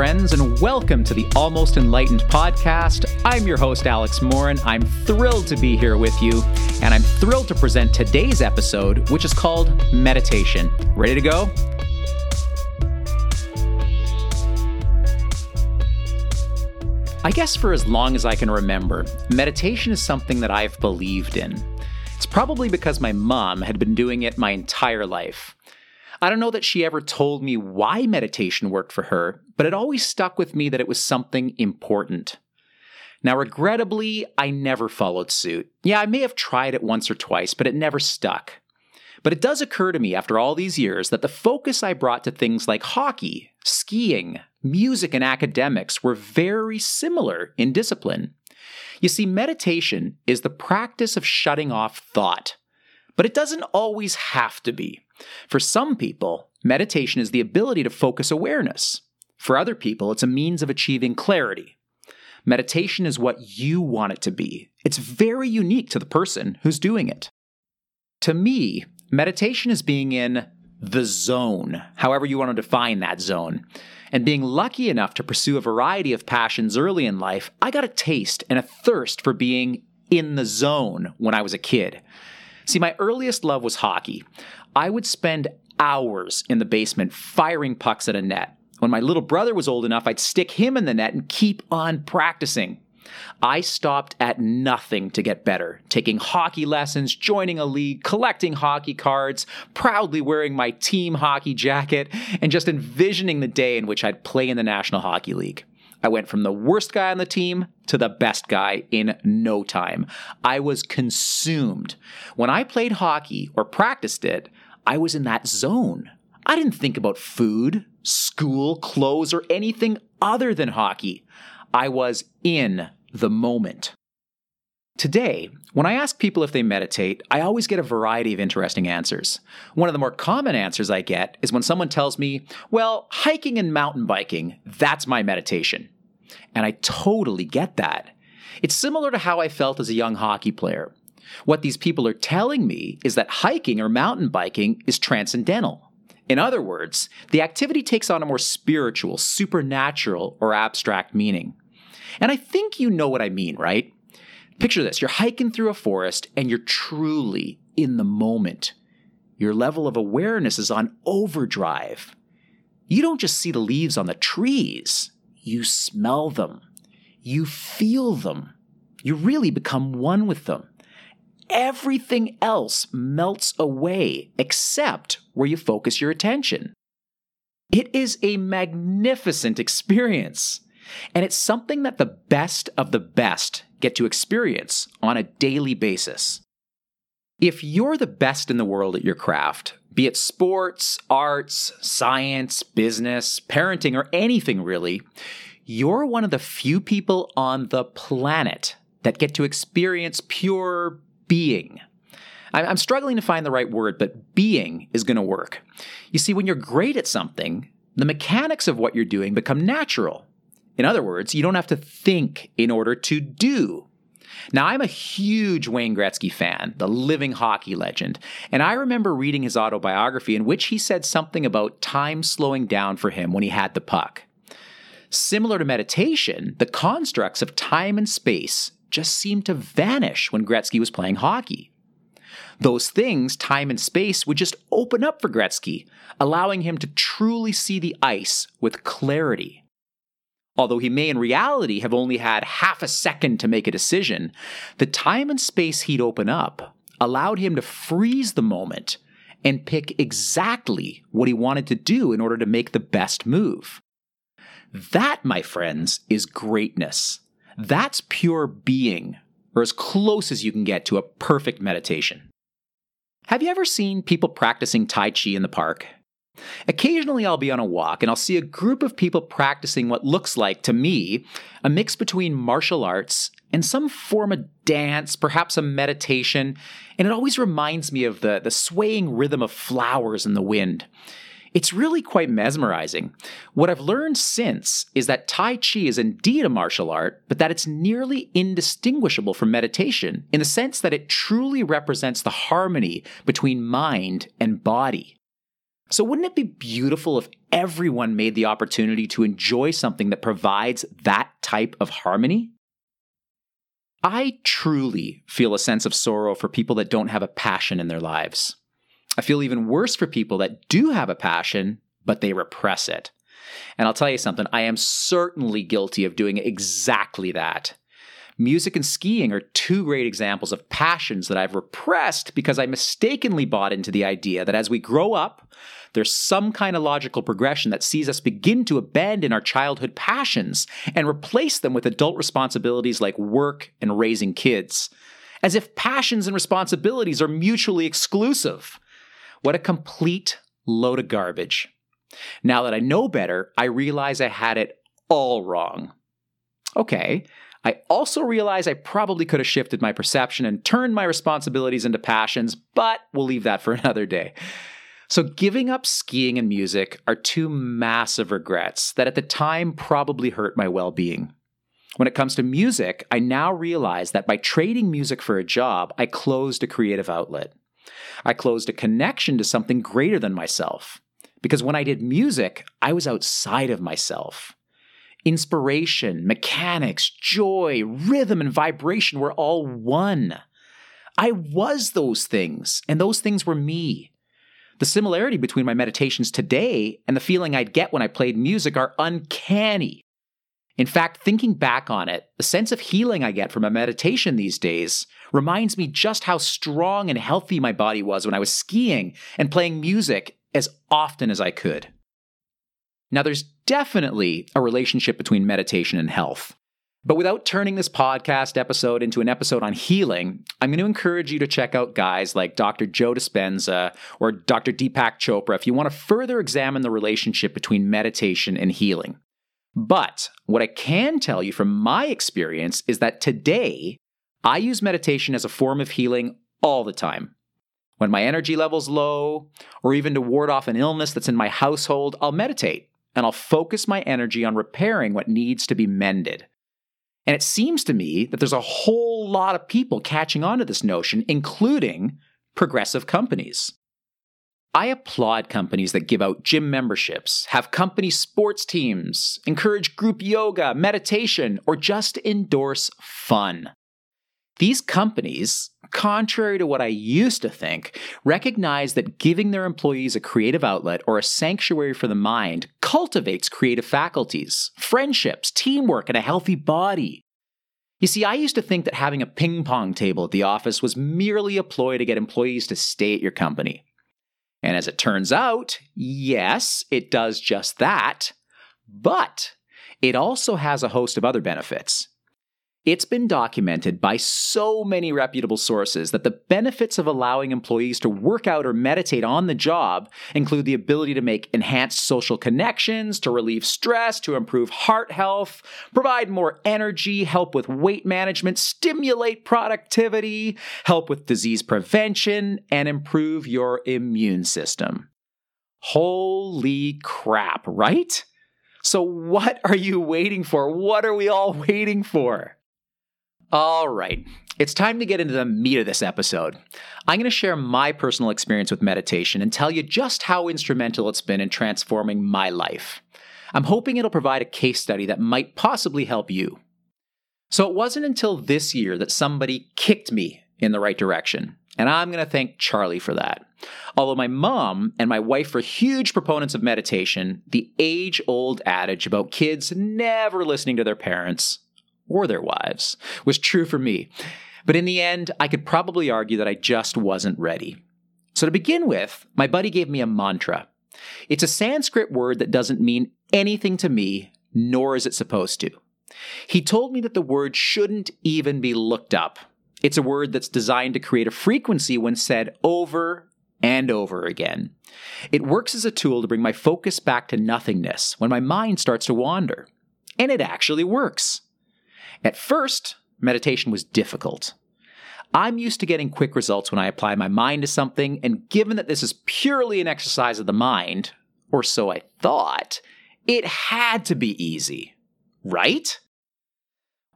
friends, and welcome to the Almost Enlightened podcast. I'm your host, Alex Morin. I'm thrilled to be here with you, and I'm thrilled to present today's episode, which is called Meditation. Ready to go? I guess for as long as I can remember, meditation is something that I've believed in. It's probably because my mom had been doing it my entire life. I don't know that she ever told me why meditation worked for her, but it always stuck with me that it was something important. Now, regrettably, I never followed suit. Yeah, I may have tried it once or twice, but it never stuck. But it does occur to me after all these years that the focus I brought to things like hockey, skiing, music, and academics were very similar in discipline. You see, meditation is the practice of shutting off thought, but it doesn't always have to be. For some people, meditation is the ability to focus awareness. For other people, it's a means of achieving clarity. Meditation is what you want it to be. It's very unique to the person who's doing it. To me, meditation is being in the zone, however you want to define that zone. And being lucky enough to pursue a variety of passions early in life, I got a taste and a thirst for being in the zone when I was a kid. See, my earliest love was hockey. I would spend hours in the basement firing pucks at a net. When my little brother was old enough, I'd stick him in the net and keep on practicing. I stopped at nothing to get better, taking hockey lessons, joining a league, collecting hockey cards, proudly wearing my team hockey jacket, and just envisioning the day in which I'd play in the National Hockey League. I went from the worst guy on the team to the best guy in no time. I was consumed. When I played hockey or practiced it, I was in that zone. I didn't think about food, school, clothes, or anything other than hockey. I was in the moment. Today, when I ask people if they meditate, I always get a variety of interesting answers. One of the more common answers I get is when someone tells me, well, hiking and mountain biking, that's my meditation. And I totally get that. It's similar to how I felt as a young hockey player. What these people are telling me is that hiking or mountain biking is transcendental. In other words, the activity takes on a more spiritual, supernatural, or abstract meaning. And I think you know what I mean, right? Picture this you're hiking through a forest and you're truly in the moment. Your level of awareness is on overdrive. You don't just see the leaves on the trees, you smell them, you feel them, you really become one with them. Everything else melts away except where you focus your attention. It is a magnificent experience. And it's something that the best of the best get to experience on a daily basis. If you're the best in the world at your craft, be it sports, arts, science, business, parenting, or anything really, you're one of the few people on the planet that get to experience pure being. I'm struggling to find the right word, but being is going to work. You see, when you're great at something, the mechanics of what you're doing become natural. In other words, you don't have to think in order to do. Now, I'm a huge Wayne Gretzky fan, the living hockey legend, and I remember reading his autobiography in which he said something about time slowing down for him when he had the puck. Similar to meditation, the constructs of time and space just seemed to vanish when Gretzky was playing hockey. Those things, time and space, would just open up for Gretzky, allowing him to truly see the ice with clarity. Although he may in reality have only had half a second to make a decision, the time and space he'd open up allowed him to freeze the moment and pick exactly what he wanted to do in order to make the best move. That, my friends, is greatness. That's pure being, or as close as you can get to a perfect meditation. Have you ever seen people practicing Tai Chi in the park? Occasionally, I'll be on a walk and I'll see a group of people practicing what looks like, to me, a mix between martial arts and some form of dance, perhaps a meditation, and it always reminds me of the, the swaying rhythm of flowers in the wind. It's really quite mesmerizing. What I've learned since is that Tai Chi is indeed a martial art, but that it's nearly indistinguishable from meditation in the sense that it truly represents the harmony between mind and body. So, wouldn't it be beautiful if everyone made the opportunity to enjoy something that provides that type of harmony? I truly feel a sense of sorrow for people that don't have a passion in their lives. I feel even worse for people that do have a passion, but they repress it. And I'll tell you something, I am certainly guilty of doing exactly that. Music and skiing are two great examples of passions that I've repressed because I mistakenly bought into the idea that as we grow up, there's some kind of logical progression that sees us begin to abandon our childhood passions and replace them with adult responsibilities like work and raising kids. As if passions and responsibilities are mutually exclusive. What a complete load of garbage. Now that I know better, I realize I had it all wrong. Okay, I also realize I probably could have shifted my perception and turned my responsibilities into passions, but we'll leave that for another day. So, giving up skiing and music are two massive regrets that at the time probably hurt my well being. When it comes to music, I now realize that by trading music for a job, I closed a creative outlet. I closed a connection to something greater than myself. Because when I did music, I was outside of myself. Inspiration, mechanics, joy, rhythm, and vibration were all one. I was those things, and those things were me. The similarity between my meditations today and the feeling I'd get when I played music are uncanny. In fact, thinking back on it, the sense of healing I get from a meditation these days reminds me just how strong and healthy my body was when I was skiing and playing music as often as I could. Now, there's definitely a relationship between meditation and health. But without turning this podcast episode into an episode on healing, I'm going to encourage you to check out guys like Dr. Joe Dispenza or Dr. Deepak Chopra if you want to further examine the relationship between meditation and healing. But what I can tell you from my experience is that today, I use meditation as a form of healing all the time. When my energy level's low, or even to ward off an illness that's in my household, I'll meditate and I'll focus my energy on repairing what needs to be mended. And it seems to me that there's a whole lot of people catching on to this notion, including progressive companies. I applaud companies that give out gym memberships, have company sports teams, encourage group yoga, meditation, or just endorse fun. These companies, contrary to what I used to think, recognize that giving their employees a creative outlet or a sanctuary for the mind cultivates creative faculties, friendships, teamwork, and a healthy body. You see, I used to think that having a ping pong table at the office was merely a ploy to get employees to stay at your company. And as it turns out, yes, it does just that, but it also has a host of other benefits. It's been documented by so many reputable sources that the benefits of allowing employees to work out or meditate on the job include the ability to make enhanced social connections, to relieve stress, to improve heart health, provide more energy, help with weight management, stimulate productivity, help with disease prevention, and improve your immune system. Holy crap, right? So, what are you waiting for? What are we all waiting for? All right, it's time to get into the meat of this episode. I'm going to share my personal experience with meditation and tell you just how instrumental it's been in transforming my life. I'm hoping it'll provide a case study that might possibly help you. So, it wasn't until this year that somebody kicked me in the right direction. And I'm going to thank Charlie for that. Although my mom and my wife were huge proponents of meditation, the age old adage about kids never listening to their parents or their wives was true for me. But in the end, I could probably argue that I just wasn't ready. So to begin with, my buddy gave me a mantra. It's a Sanskrit word that doesn't mean anything to me, nor is it supposed to. He told me that the word shouldn't even be looked up. It's a word that's designed to create a frequency when said over and over again. It works as a tool to bring my focus back to nothingness when my mind starts to wander. And it actually works. At first, meditation was difficult. I'm used to getting quick results when I apply my mind to something, and given that this is purely an exercise of the mind, or so I thought, it had to be easy. Right?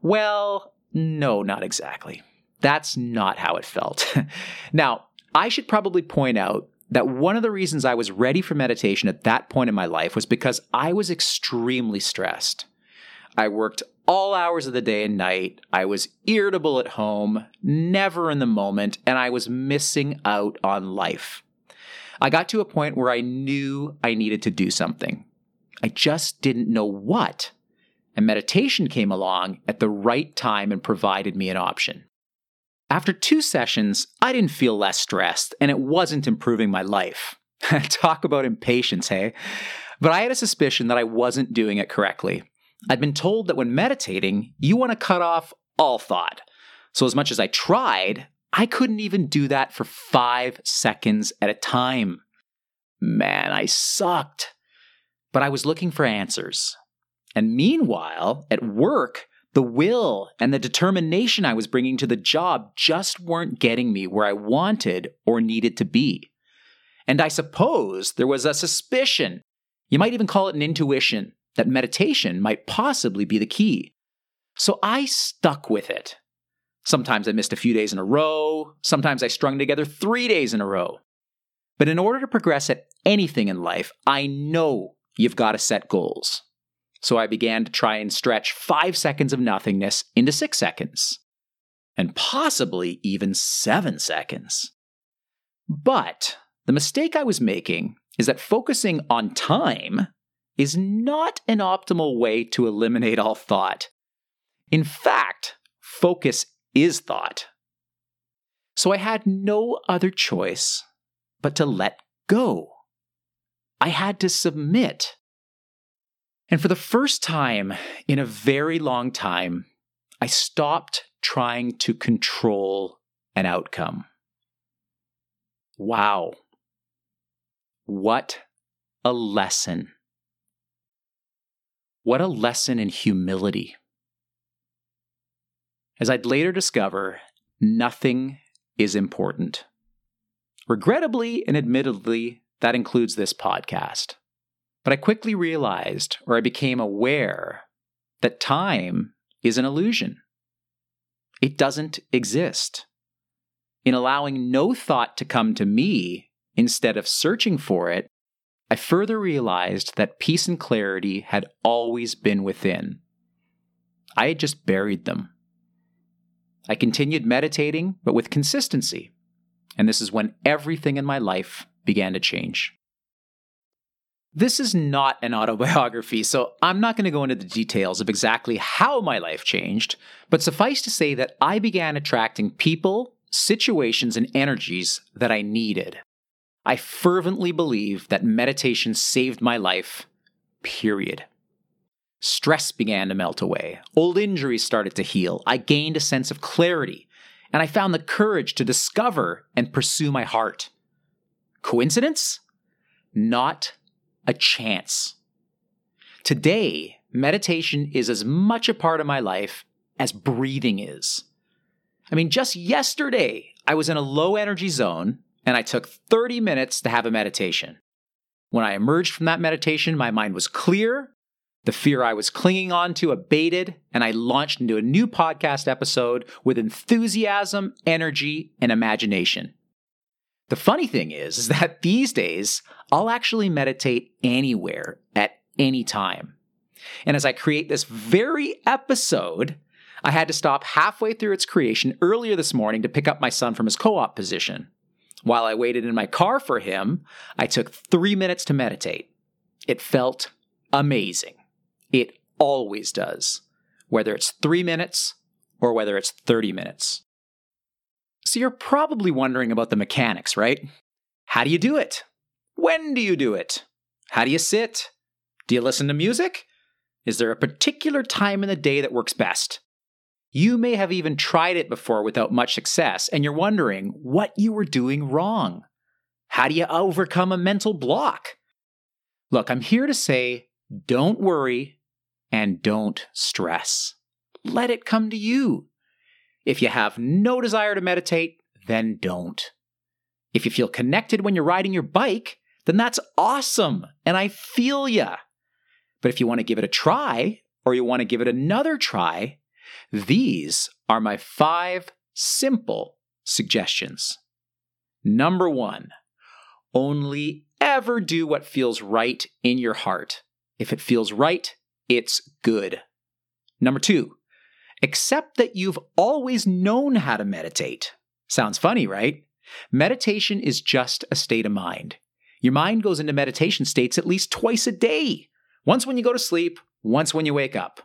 Well, no, not exactly. That's not how it felt. now, I should probably point out that one of the reasons I was ready for meditation at that point in my life was because I was extremely stressed. I worked all hours of the day and night. I was irritable at home, never in the moment, and I was missing out on life. I got to a point where I knew I needed to do something. I just didn't know what. And meditation came along at the right time and provided me an option. After two sessions, I didn't feel less stressed, and it wasn't improving my life. Talk about impatience, hey? But I had a suspicion that I wasn't doing it correctly. I'd been told that when meditating, you want to cut off all thought. So, as much as I tried, I couldn't even do that for five seconds at a time. Man, I sucked. But I was looking for answers. And meanwhile, at work, the will and the determination I was bringing to the job just weren't getting me where I wanted or needed to be. And I suppose there was a suspicion, you might even call it an intuition, that meditation might possibly be the key. So I stuck with it. Sometimes I missed a few days in a row, sometimes I strung together three days in a row. But in order to progress at anything in life, I know you've got to set goals. So I began to try and stretch five seconds of nothingness into six seconds, and possibly even seven seconds. But the mistake I was making is that focusing on time is not an optimal way to eliminate all thought. In fact, focus is thought. So I had no other choice but to let go. I had to submit. And for the first time in a very long time, I stopped trying to control an outcome. Wow. What a lesson. What a lesson in humility. As I'd later discover, nothing is important. Regrettably and admittedly, that includes this podcast. But I quickly realized, or I became aware, that time is an illusion. It doesn't exist. In allowing no thought to come to me instead of searching for it, I further realized that peace and clarity had always been within. I had just buried them. I continued meditating, but with consistency. And this is when everything in my life began to change. This is not an autobiography, so I'm not going to go into the details of exactly how my life changed, but suffice to say that I began attracting people, situations, and energies that I needed. I fervently believe that meditation saved my life, period. Stress began to melt away. Old injuries started to heal. I gained a sense of clarity, and I found the courage to discover and pursue my heart. Coincidence? Not a chance. Today, meditation is as much a part of my life as breathing is. I mean, just yesterday, I was in a low energy zone and I took 30 minutes to have a meditation. When I emerged from that meditation, my mind was clear, the fear I was clinging on to abated, and I launched into a new podcast episode with enthusiasm, energy, and imagination. The funny thing is, is that these days, I'll actually meditate anywhere at any time. And as I create this very episode, I had to stop halfway through its creation earlier this morning to pick up my son from his co op position. While I waited in my car for him, I took three minutes to meditate. It felt amazing. It always does, whether it's three minutes or whether it's 30 minutes. So you're probably wondering about the mechanics, right? How do you do it? When do you do it? How do you sit? Do you listen to music? Is there a particular time in the day that works best? You may have even tried it before without much success, and you're wondering what you were doing wrong. How do you overcome a mental block? Look, I'm here to say don't worry and don't stress. Let it come to you. If you have no desire to meditate, then don't. If you feel connected when you're riding your bike, then that's awesome, and I feel ya. But if you want to give it a try, or you want to give it another try, these are my five simple suggestions. Number one, Only ever do what feels right in your heart. If it feels right, it's good. Number two, accept that you've always known how to meditate. Sounds funny, right? Meditation is just a state of mind. Your mind goes into meditation states at least twice a day. Once when you go to sleep, once when you wake up.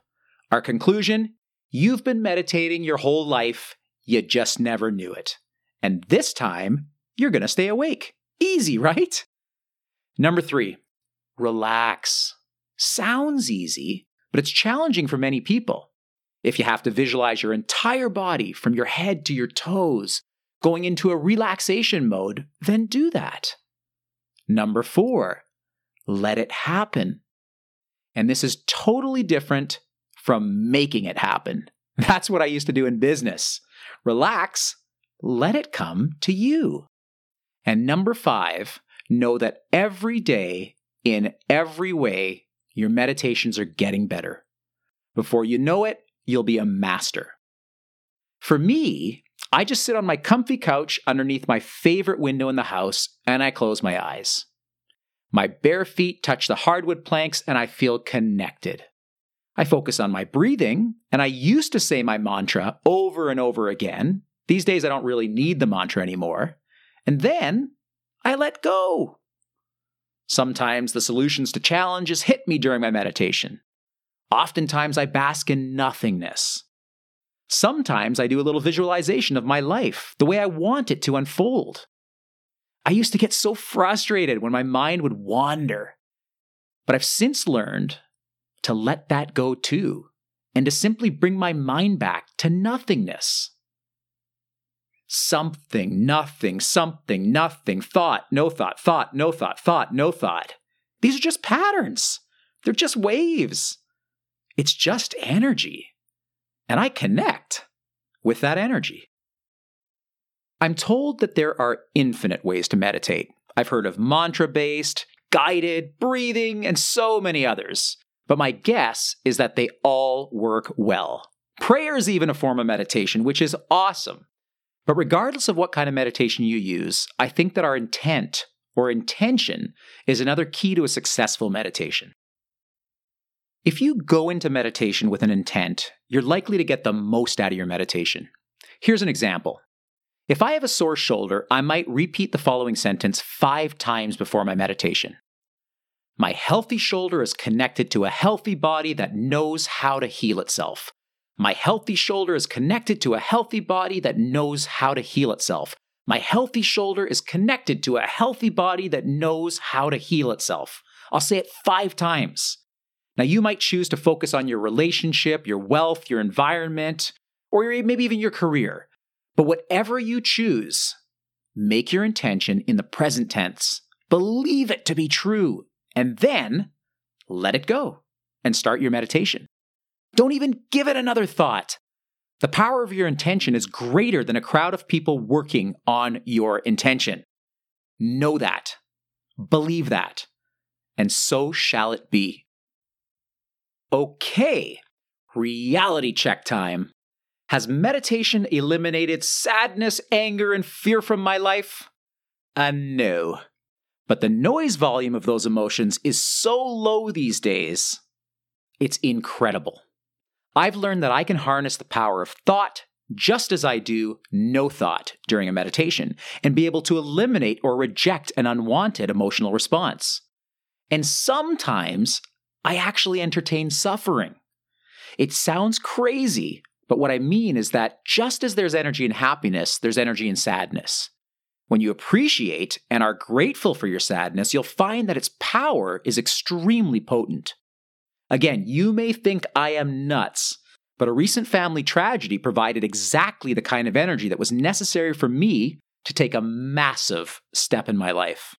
Our conclusion you've been meditating your whole life, you just never knew it. And this time, you're going to stay awake. Easy, right? Number three, relax. Sounds easy, but it's challenging for many people. If you have to visualize your entire body from your head to your toes going into a relaxation mode, then do that. Number four, let it happen. And this is totally different from making it happen. That's what I used to do in business. Relax, let it come to you. And number five, know that every day, in every way, your meditations are getting better. Before you know it, you'll be a master. For me, I just sit on my comfy couch underneath my favorite window in the house and I close my eyes. My bare feet touch the hardwood planks and I feel connected. I focus on my breathing and I used to say my mantra over and over again. These days I don't really need the mantra anymore. And then I let go. Sometimes the solutions to challenges hit me during my meditation. Oftentimes I bask in nothingness. Sometimes I do a little visualization of my life, the way I want it to unfold. I used to get so frustrated when my mind would wander. But I've since learned to let that go too, and to simply bring my mind back to nothingness. Something, nothing, something, nothing, thought, no thought, thought, no thought, thought, no thought. These are just patterns. They're just waves. It's just energy and I connect with that energy. I'm told that there are infinite ways to meditate. I've heard of mantra based, guided, breathing, and so many others. But my guess is that they all work well. Prayer is even a form of meditation, which is awesome. But regardless of what kind of meditation you use, I think that our intent or intention is another key to a successful meditation. If you go into meditation with an intent, you're likely to get the most out of your meditation. Here's an example. If I have a sore shoulder, I might repeat the following sentence five times before my meditation. My healthy shoulder is connected to a healthy body that knows how to heal itself. My healthy shoulder is connected to a healthy body that knows how to heal itself. My healthy shoulder is connected to a healthy body that knows how to heal itself. I'll say it five times. Now, you might choose to focus on your relationship, your wealth, your environment, or maybe even your career. But whatever you choose, make your intention in the present tense. Believe it to be true, and then let it go and start your meditation. Don't even give it another thought. The power of your intention is greater than a crowd of people working on your intention. Know that. Believe that. And so shall it be. Okay, reality check time. Has meditation eliminated sadness, anger, and fear from my life? Uh, no. But the noise volume of those emotions is so low these days, it's incredible. I've learned that I can harness the power of thought just as I do no thought during a meditation and be able to eliminate or reject an unwanted emotional response. And sometimes I actually entertain suffering. It sounds crazy, but what I mean is that just as there's energy in happiness, there's energy in sadness. When you appreciate and are grateful for your sadness, you'll find that its power is extremely potent. Again, you may think I am nuts, but a recent family tragedy provided exactly the kind of energy that was necessary for me to take a massive step in my life.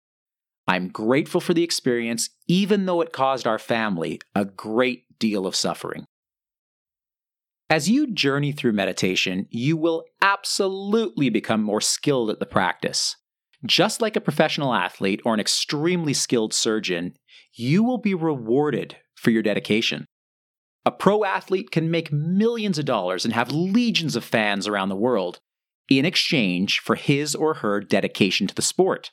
I'm grateful for the experience, even though it caused our family a great deal of suffering. As you journey through meditation, you will absolutely become more skilled at the practice. Just like a professional athlete or an extremely skilled surgeon, you will be rewarded for your dedication. A pro athlete can make millions of dollars and have legions of fans around the world in exchange for his or her dedication to the sport.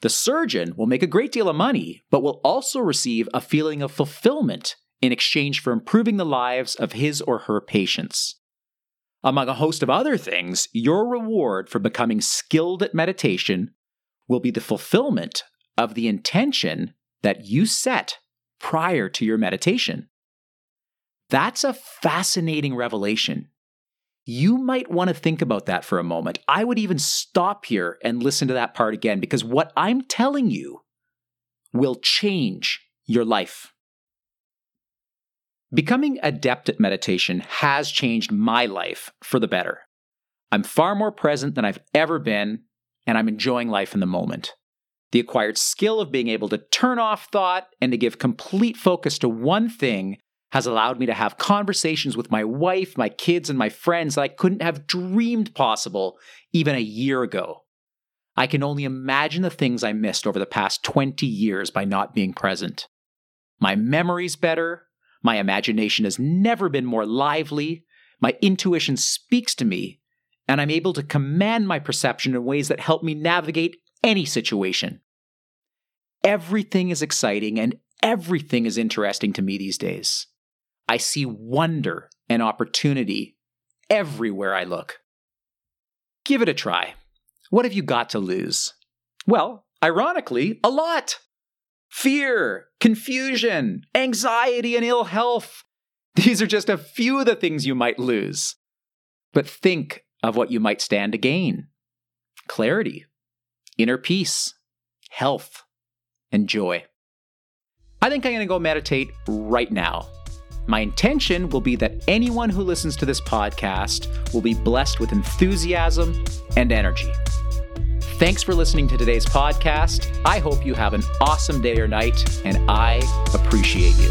The surgeon will make a great deal of money, but will also receive a feeling of fulfillment in exchange for improving the lives of his or her patients. Among a host of other things, your reward for becoming skilled at meditation will be the fulfillment of the intention that you set prior to your meditation. That's a fascinating revelation. You might want to think about that for a moment. I would even stop here and listen to that part again because what I'm telling you will change your life. Becoming adept at meditation has changed my life for the better. I'm far more present than I've ever been, and I'm enjoying life in the moment. The acquired skill of being able to turn off thought and to give complete focus to one thing has allowed me to have conversations with my wife, my kids, and my friends that I couldn't have dreamed possible even a year ago. I can only imagine the things I missed over the past 20 years by not being present. My memory's better, my imagination has never been more lively. My intuition speaks to me, and I'm able to command my perception in ways that help me navigate any situation. Everything is exciting and everything is interesting to me these days. I see wonder and opportunity everywhere I look. Give it a try. What have you got to lose? Well, ironically, a lot fear, confusion, anxiety, and ill health. These are just a few of the things you might lose. But think of what you might stand to gain clarity, inner peace, health, and joy. I think I'm going to go meditate right now. My intention will be that anyone who listens to this podcast will be blessed with enthusiasm and energy. Thanks for listening to today's podcast. I hope you have an awesome day or night, and I appreciate you.